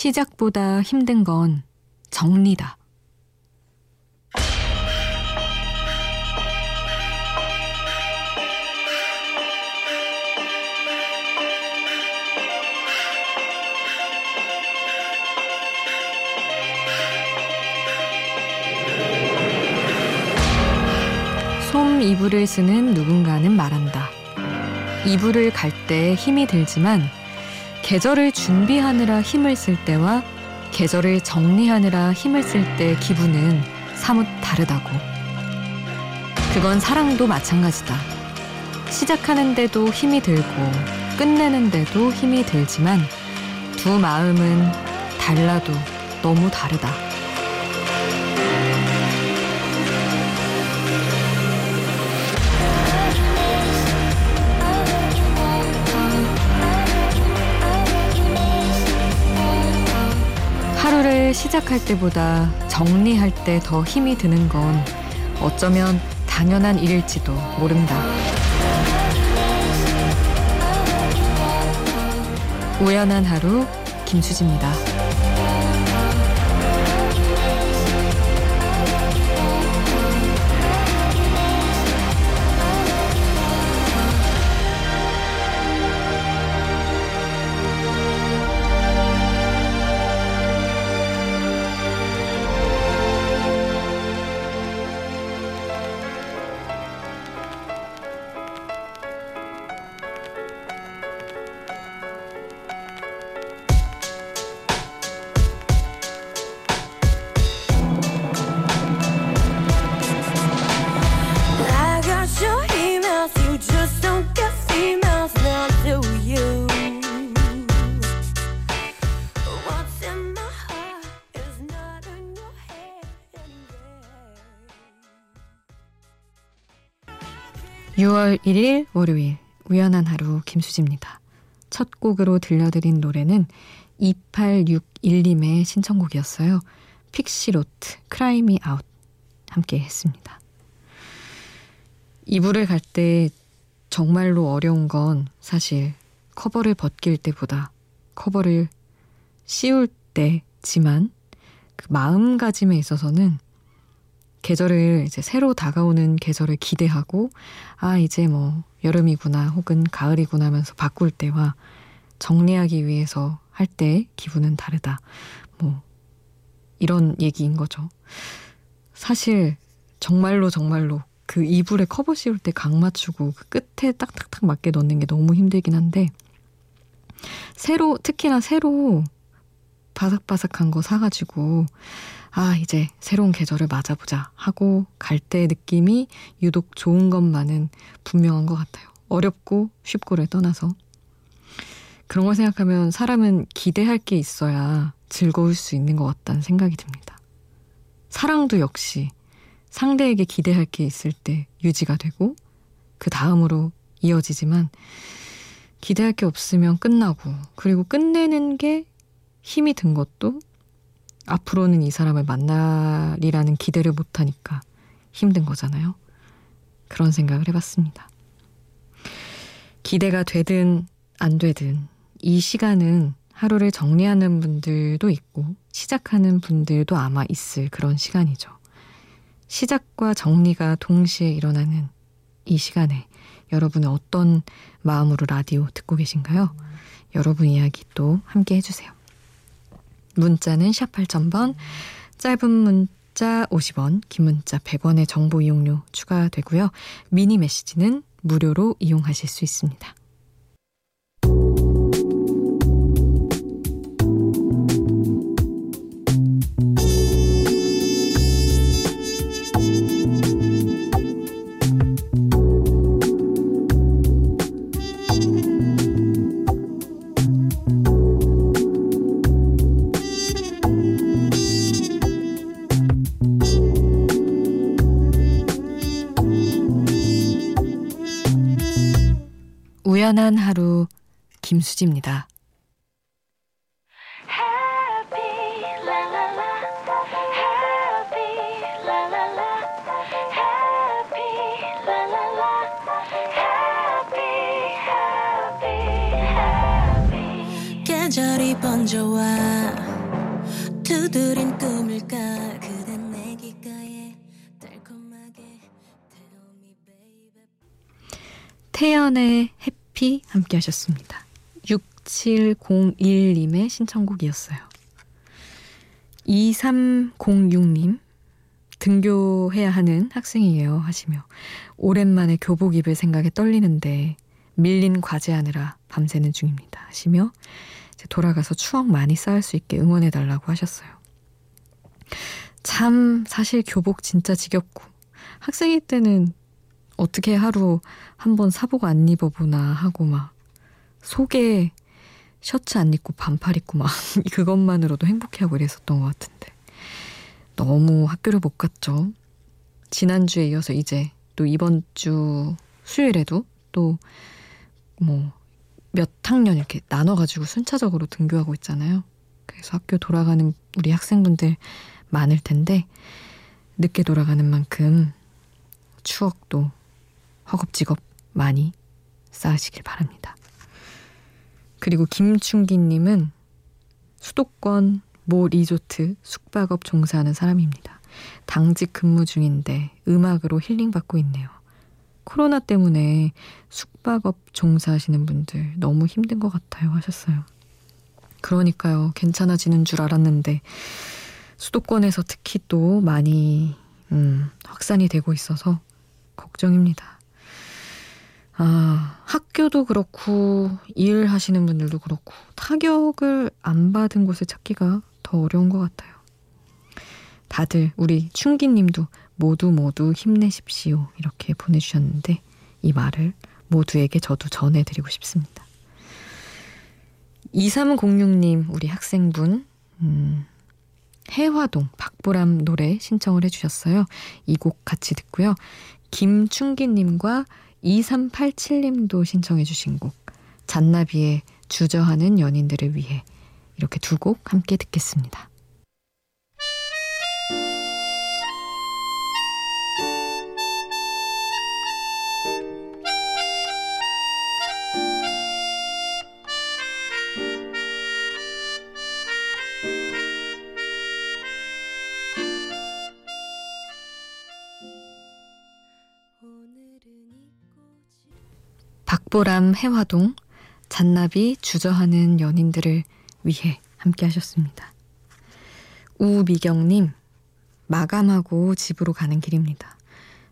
시작보다 힘든 건 정리다. 솜 이불을 쓰는 누군가는 말한다. 이불을 갈 때 힘이 들지만 계절을 준비하느라 힘을 쓸 때와 계절을 정리하느라 힘을 쓸 때 기분은 사뭇 다르다고. 그건 사랑도 마찬가지다. 시작하는데도 힘이 들고 끝내는데도 힘이 들지만 두 마음은 달라도 너무 다르다. 시작할 때보다 정리할 때 더 힘이 드는 건 어쩌면 당연한 일일지도 모른다. 우연한 하루 김수지입니다. 6월 1일 월요일 우연한 하루 김수지입니다. 첫 곡으로 들려드린 노래는 2861님의 신청곡이었어요. Pixie Lott Cry Me Out 함께 했습니다. 이불을 갈 때 정말로 어려운 건 사실 커버를 벗길 때보다 커버를 씌울 때지만 그 마음가짐에 있어서는 계절을 이제 새로 다가오는 계절을 기대하고 아 이제 뭐 여름이구나 혹은 가을이구나 하면서 바꿀 때와 정리하기 위해서 할때 기분은 다르다. 뭐 이런 얘기인 거죠. 사실 정말로 정말로 그 이불에 커버 씌울 때 각 맞추고 그 끝에 딱딱딱 맞게 넣는 게 너무 힘들긴 한데 새로 특히나 새로 바삭바삭한 거 사가지고 아, 이제 새로운 계절을 맞아보자 하고 갈때 느낌이 유독 좋은 것만은 분명한 것 같아요. 어렵고 쉽고를 떠나서. 그런 걸 생각하면 사람은 기대할 게 있어야 즐거울 수 있는 것 같다는 생각이 듭니다. 사랑도 역시 상대에게 기대할 게 있을 때 유지가 되고 그 다음으로 이어지지만 기대할 게 없으면 끝나고 그리고 끝내는 게 힘이 든 것도 앞으로는 이 사람을 만나리라는 기대를 못하니까 힘든 거잖아요. 그런 생각을 해봤습니다. 기대가 되든 안 되든 이 시간은 하루를 정리하는 분들도 있고 시작하는 분들도 아마 있을 그런 시간이죠. 시작과 정리가 동시에 일어나는 이 시간에 여러분은 어떤 마음으로 라디오 듣고 계신가요? 여러분 이야기 또 함께 해주세요. 문자는 샵 8000번, 짧은 문자 50원, 긴 문자 100원의 정보 이용료 추가되고요. 미니 메시지는 무료로 이용하실 수 있습니다. 우연한 하루 김수지입니다. 계절이 번져와 두드린 꿈일까? 그댄 내 귓가에 달콤하게 Tell me baby. 태연의 해피 함께 하셨습니다. 6701님의 신청곡이었어요. 2306님 등교해야 하는 학생이에요 하시며 오랜만에 교복 입을 생각에 떨리는데 밀린 과제하느라 밤새는 중입니다 하시며 돌아가서 추억 많이 쌓을 수 있게 응원해달라고 하셨어요. 참 사실 교복 진짜 지겹고 학생일 때는 어떻게 하루 한 번 사복 안 입어보나 하고 막 속에 셔츠 안 입고 반팔 입고 막 그것만으로도 행복해하고 이랬었던 것 같은데 너무 학교를 못 갔죠. 지난주에 이어서 이제 또 이번 주 수요일에도 또 뭐 몇 학년 이렇게 나눠가지고 순차적으로 등교하고 있잖아요. 그래서 학교 돌아가는 우리 학생분들 많을 텐데 늦게 돌아가는 만큼 추억도 허겁지겁 많이 쌓으시길 바랍니다. 그리고 김충기님은 수도권 모 리조트 숙박업 종사하는 사람입니다. 당직 근무 중인데 음악으로 힐링받고 있네요. 코로나 때문에 숙박업 종사하시는 분들 너무 힘든 것 같아요 하셨어요. 그러니까요. 괜찮아지는 줄 알았는데 수도권에서 특히 또 많이 음, 확산이 되고 있어서 걱정입니다. 아, 학교도 그렇고 일하시는 분들도 그렇고 타격을 안 받은 곳을 찾기가 더 어려운 것 같아요. 다들 우리 충기님도 모두 모두 힘내십시오 이렇게 보내주셨는데 이 말을 모두에게 저도 전해드리고 싶습니다. 2306님 우리 학생분 음, 해화동 박보람 노래 신청을 해주셨어요. 이 곡 같이 듣고요. 김충기님과 2387님도 신청해 주신 곡 잔나비의 주저하는 연인들을 위해 이렇게 두 곡 함께 듣겠습니다. 박보람 해화동 잔나비 주저하는 연인들을 위해 함께 하셨습니다. 우미경님, 마감하고 집으로 가는 길입니다.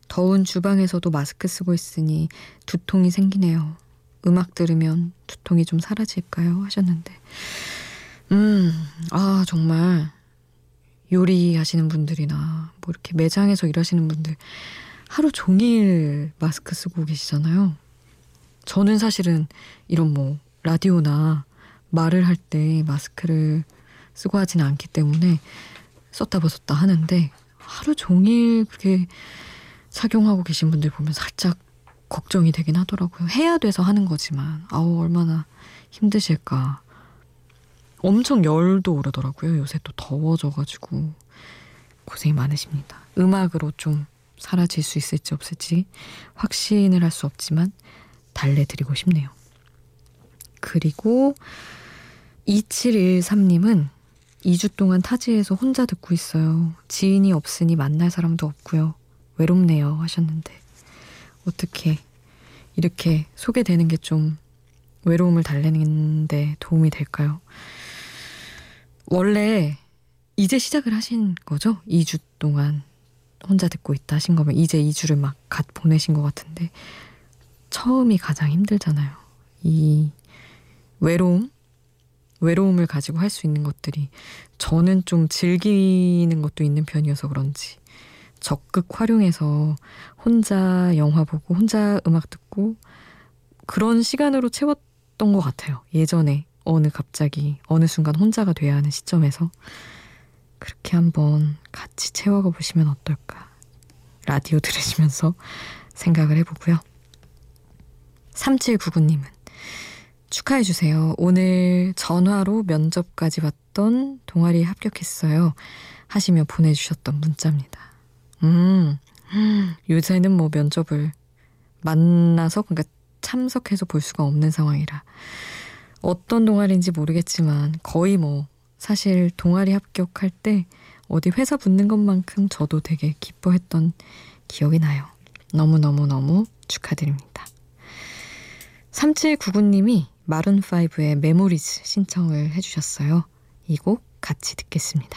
더운 주방에서도 마스크 쓰고 있으니 두통이 생기네요. 음악 들으면 두통이 좀 사라질까요? 하셨는데. 음, 아, 정말 요리하시는 분들이나 뭐 이렇게 매장에서 일하시는 분들 하루 종일 마스크 쓰고 계시잖아요. 저는 사실은 이런 뭐 라디오나 말을 할 때 마스크를 쓰고 하지는 않기 때문에 썼다 벗었다 하는데 하루 종일 그렇게 착용하고 계신 분들 보면 살짝 걱정이 되긴 하더라고요. 해야 돼서 하는 거지만 아우 얼마나 힘드실까. 엄청 열도 오르더라고요. 요새 또 더워져가지고 고생이 많으십니다. 음악으로 좀 사라질 수 있을지 없을지 확신을 할 수 없지만 달래드리고 싶네요. 그리고 2713님은 2주 동안 타지에서 혼자 듣고 있어요. 지인이 없으니 만날 사람도 없고요. 외롭네요. 하셨는데. 어떻게 이렇게 소개되는 게 좀 외로움을 달래는데 도움이 될까요? 원래 이제 시작을 하신 거죠? 2주 동안 혼자 듣고 있다 하신 거면 이제 2주를 막 갓 보내신 것 같은데 처음이 가장 힘들잖아요. 이 외로움? 외로움을 가지고 할 수 있는 것들이 저는 좀 즐기는 것도 있는 편이어서 그런지 적극 활용해서 혼자 영화 보고 혼자 음악 듣고 그런 시간으로 채웠던 것 같아요. 예전에 어느 갑자기 어느 순간 혼자가 돼야 하는 시점에서 그렇게 한번 같이 채워가 보시면 어떨까. 라디오 들으시면서 생각을 해보고요. 3799님은 축하해주세요. 오늘 전화로 면접까지 봤던 동아리에 합격했어요. 하시며 보내주셨던 문자입니다. 음, 요새는 뭐 면접을 만나서, 그러니까 참석해서 볼 수가 없는 상황이라 어떤 동아리인지 모르겠지만 거의 뭐 사실 동아리 합격할 때 어디 회사 붙는 것만큼 저도 되게 기뻐했던 기억이 나요. 너무너무너무 축하드립니다. 3799님이 Maroon 5의 Memories 신청을 해주셨어요. 이 곡 같이 듣겠습니다.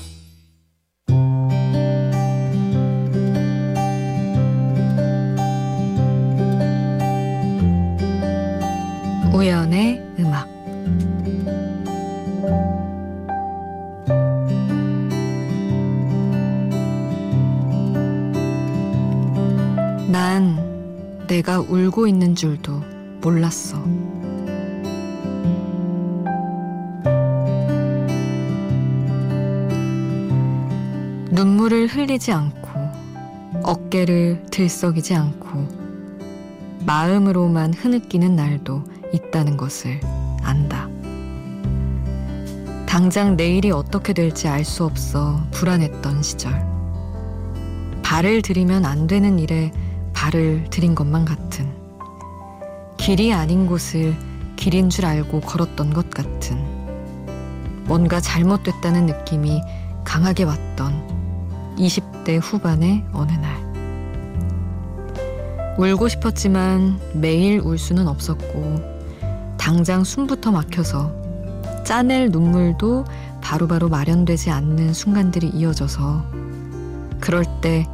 있는 줄도 몰랐어. 눈물을 흘리지 않고 어깨를 들썩이지 않고 마음으로만 흐느끼는 날도 있다는 것을 안다. 당장 내일이 어떻게 될지 알 수 없어 불안했던 시절. 발을 들이면 안 되는 일에 발을 들인 것만 같은 길이 아닌 곳을 길인 줄 알고 걸었던 것 같은 뭔가 잘못됐다는 느낌이 강하게 왔던 20대 후반의 어느 날. 울고 싶었지만 매일 울 수는 없었고 당장 숨부터 막혀서 짜낼 눈물도 바로바로 바로 마련되지 않는 순간들이 이어져서 그럴 때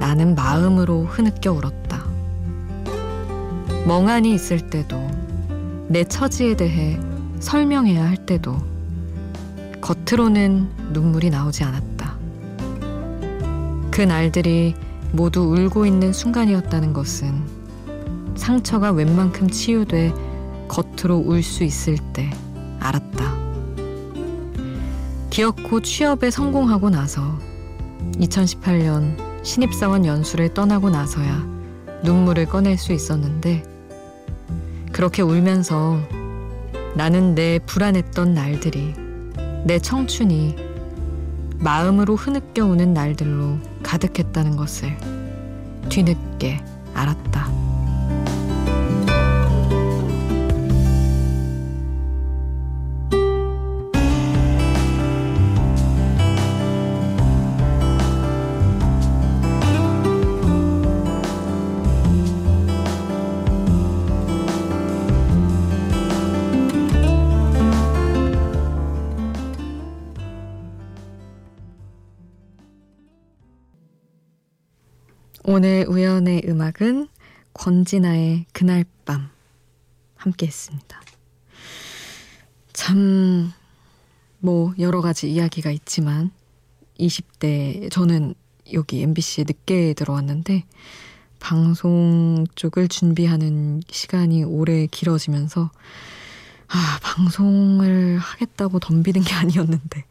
나는 마음으로 흐느껴 울었다. 멍하니 있을 때도 내 처지에 대해 설명해야 할 때도 겉으로는 눈물이 나오지 않았다. 그 날들이 모두 울고 있는 순간이었다는 것은 상처가 웬만큼 치유돼 겉으로 울 수 있을 때 알았다. 기어코 취업에 성공하고 나서 2018년 신입사원 연수를 떠나고 나서야 눈물을 꺼낼 수 있었는데 그렇게 울면서 나는 내 불안했던 날들이 내 청춘이 마음으로 흐느껴 오는 날들로 가득했다는 것을 뒤늦게 알았다. 오늘 우연의 음악은 권진아의 그날 밤 함께 했습니다. 참, 뭐, 여러 가지 이야기가 있지만, 20대, 저는 여기 MBC에 늦게 들어왔는데, 방송 쪽을 준비하는 시간이 오래 길어지면서, 아, 방송을 하겠다고 덤비는 게 아니었는데,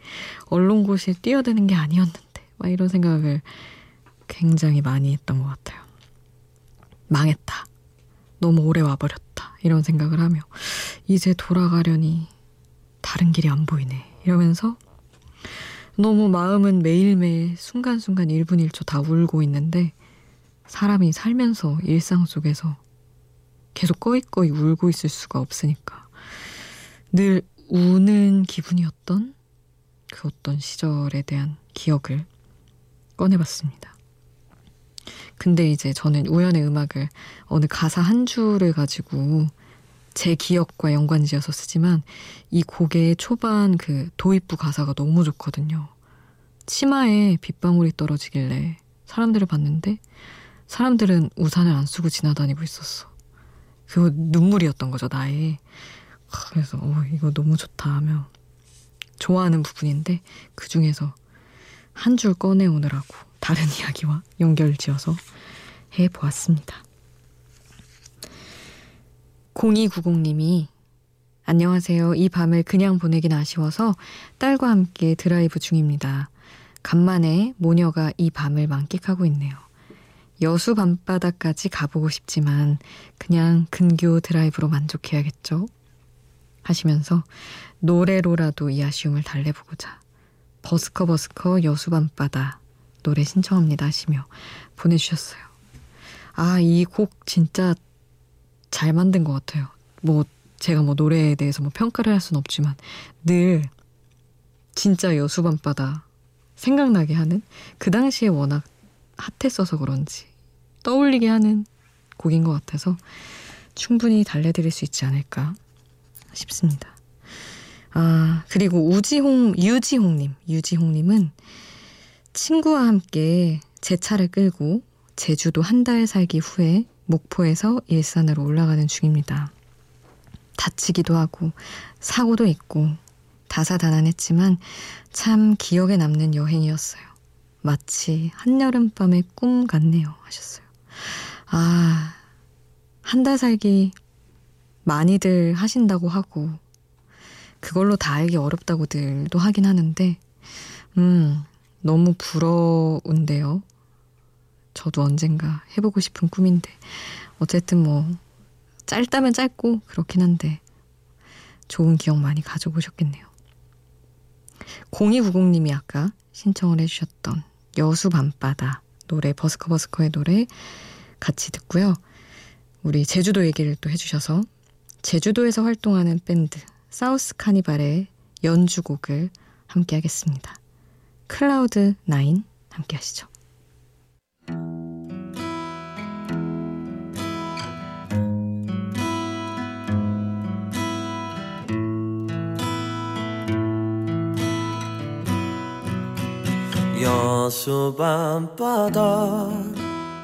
언론고시에 뛰어드는 게 아니었는데, 막 이런 생각을 굉장히 많이 했던 것 같아요. 망했다. 너무 오래 와버렸다. 이런 생각을 하며 이제 돌아가려니 다른 길이 안 보이네. 이러면서 너무 마음은 매일매일 순간순간 1분 1초 다 울고 있는데 사람이 살면서 일상 속에서 계속 꺼이꺼이 울고 있을 수가 없으니까 늘 우는 기분이었던 그 어떤 시절에 대한 기억을 꺼내봤습니다. 근데 이제 저는 우연의 음악을 어느 가사 한 줄을 가지고 제 기억과 연관지어서 쓰지만 이 곡의 초반 그 도입부 가사가 너무 좋거든요. 치마에 빗방울이 떨어지길래 사람들을 봤는데 사람들은 우산을 안 쓰고 지나다니고 있었어. 그거 눈물이었던 거죠, 나의. 그래서, 어, 이거 너무 좋다 하며 좋아하는 부분인데, 그 중에서 한 줄 꺼내 오느라고 다른 이야기와 연결 지어서 해보았습니다. 0290님이 안녕하세요. 이 밤을 그냥 보내긴 아쉬워서 딸과 함께 드라이브 중입니다. 간만에 모녀가 이 밤을 만끽하고 있네요. 여수 밤바다까지 가보고 싶지만 그냥 근교 드라이브로 만족해야겠죠? 하시면서 노래로라도 이 아쉬움을 달래보고자 버스커 버스커 여수 밤바다 노래 신청합니다 하시며 보내주셨어요. 아, 이 곡 진짜 잘 만든 것 같아요. 뭐 제가 뭐 노래에 대해서 뭐 평가를 할 수는 없지만 늘 진짜 여수 밤바다 생각나게 하는 그 당시에 워낙 핫했어서 그런지 떠올리게 하는 곡인 것 같아서 충분히 달래드릴 수 있지 않을까 싶습니다. 아, 그리고 우지홍, 유지홍님, 유지홍님은 친구와 함께 제 차를 끌고 제주도 한 달 살기 후에 목포에서 일산으로 올라가는 중입니다. 다치기도 하고 사고도 있고 다사다난했지만 참 기억에 남는 여행이었어요. 마치 한여름밤의 꿈 같네요. 하셨어요. 아, 한 달 살기 많이들 하신다고 하고, 그걸로 다 알기 어렵다고들도 하긴 하는데, 음, 너무 부러운데요. 저도 언젠가 해보고 싶은 꿈인데, 어쨌든 뭐, 짧다면 짧고, 그렇긴 한데, 좋은 기억 많이 가져보셨겠네요. 0290님이 아까 신청을 해주셨던 여수 밤바다 노래 버스커버스커의 노래 같이 듣고요. 우리 제주도 얘기를 또 해주셔서 제주도에서 활동하는 밴드 사우스 카니발의 연주곡을 함께 하겠습니다. 클라우드 나인 함께 하시죠. 여수 밤바다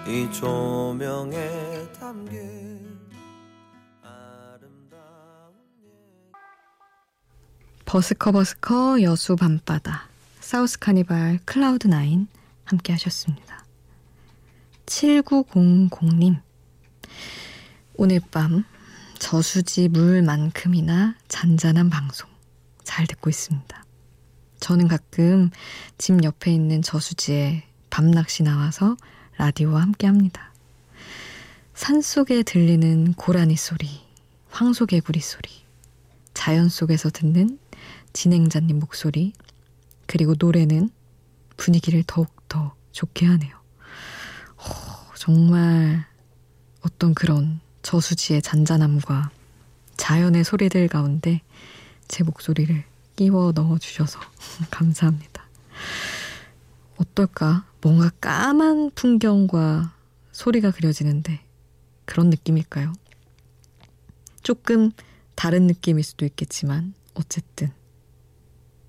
이 조명에 담긴 아름다운 버스커 버스커 여수 밤바다 사우스 카니발 클라우드 나인 함께 하셨습니다. 7900님 오늘 밤 저수지 물만큼이나 잔잔한 방송 잘 듣고 있습니다. 저는 가끔 집 옆에 있는 저수지에 밤낚시 나와서 라디오와 함께 합니다. 산 속에 들리는 고라니 소리, 황소개구리 소리, 자연 속에서 듣는 진행자님 목소리, 그리고 노래는 분위기를 더욱더 좋게 하네요. 어, 정말 어떤 그런 저수지의 잔잔함과 자연의 소리들 가운데 제 목소리를 끼워 넣어주셔서 감사합니다. 어떨까? 뭔가 까만 풍경과 소리가 그려지는데 그런 느낌일까요? 조금 다른 느낌일 수도 있겠지만 어쨌든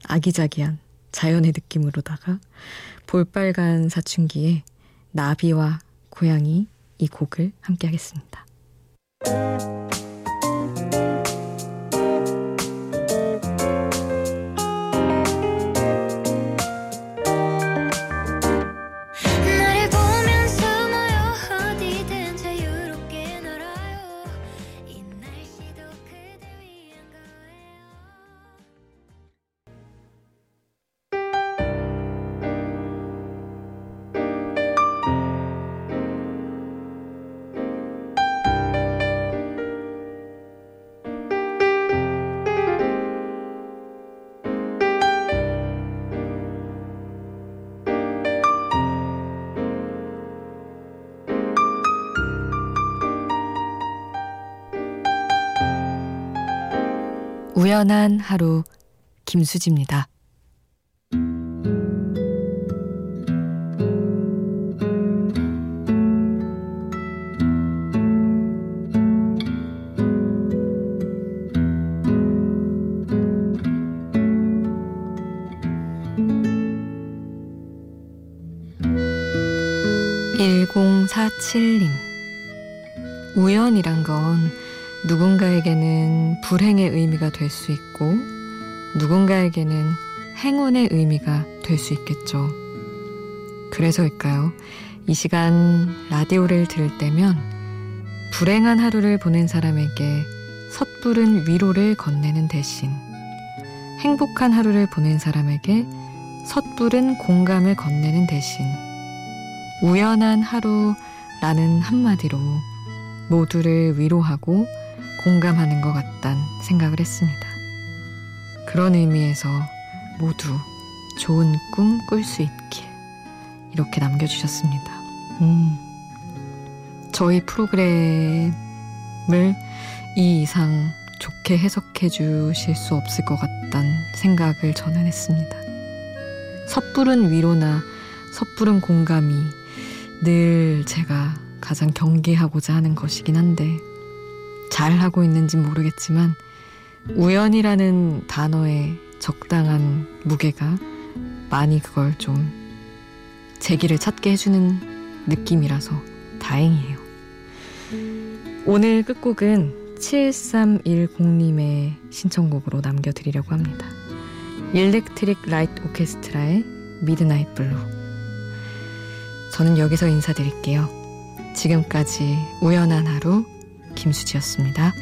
아기자기한 자연의 느낌으로다가 볼빨간 사춘기에 나비와 고양이 이 곡을 함께 하겠습니다. 우연한 하루 김수지입니다. 1047님 우연이란 건 누군가에게는 불행의 의미가 될 수 있고, 누군가에게는 행운의 의미가 될 수 있겠죠. 그래서일까요? 이 시간 라디오를 들을 때면 불행한 하루를 보낸 사람에게 섣부른 위로를 건네는 대신 행복한 하루를 보낸 사람에게 섣부른 공감을 건네는 대신 우연한 하루라는 한마디로 모두를 위로하고 공감하는 것 같단 생각을 했습니다. 그런 의미에서 모두 좋은 꿈 꿀 수 있길 이렇게 남겨주셨습니다. 음, 저희 프로그램을 이 이상 좋게 해석해 주실 수 없을 것 같다는 생각을 저는 했습니다. 섣부른 위로나 섣부른 공감이 늘 제가 가장 경계하고자 하는 것이긴 한데 잘 하고 있는지 모르겠지만 우연이라는 단어의 적당한 무게가 많이 그걸 좀 제기를 찾게 해주는 느낌이라서 다행이에요. 오늘 끝곡은 7310님의 신청곡으로 남겨드리려고 합니다. Electric Light Orchestra의 Midnight Blue. 저는 여기서 인사드릴게요. 지금까지 우연한 하루 김수지였습니다.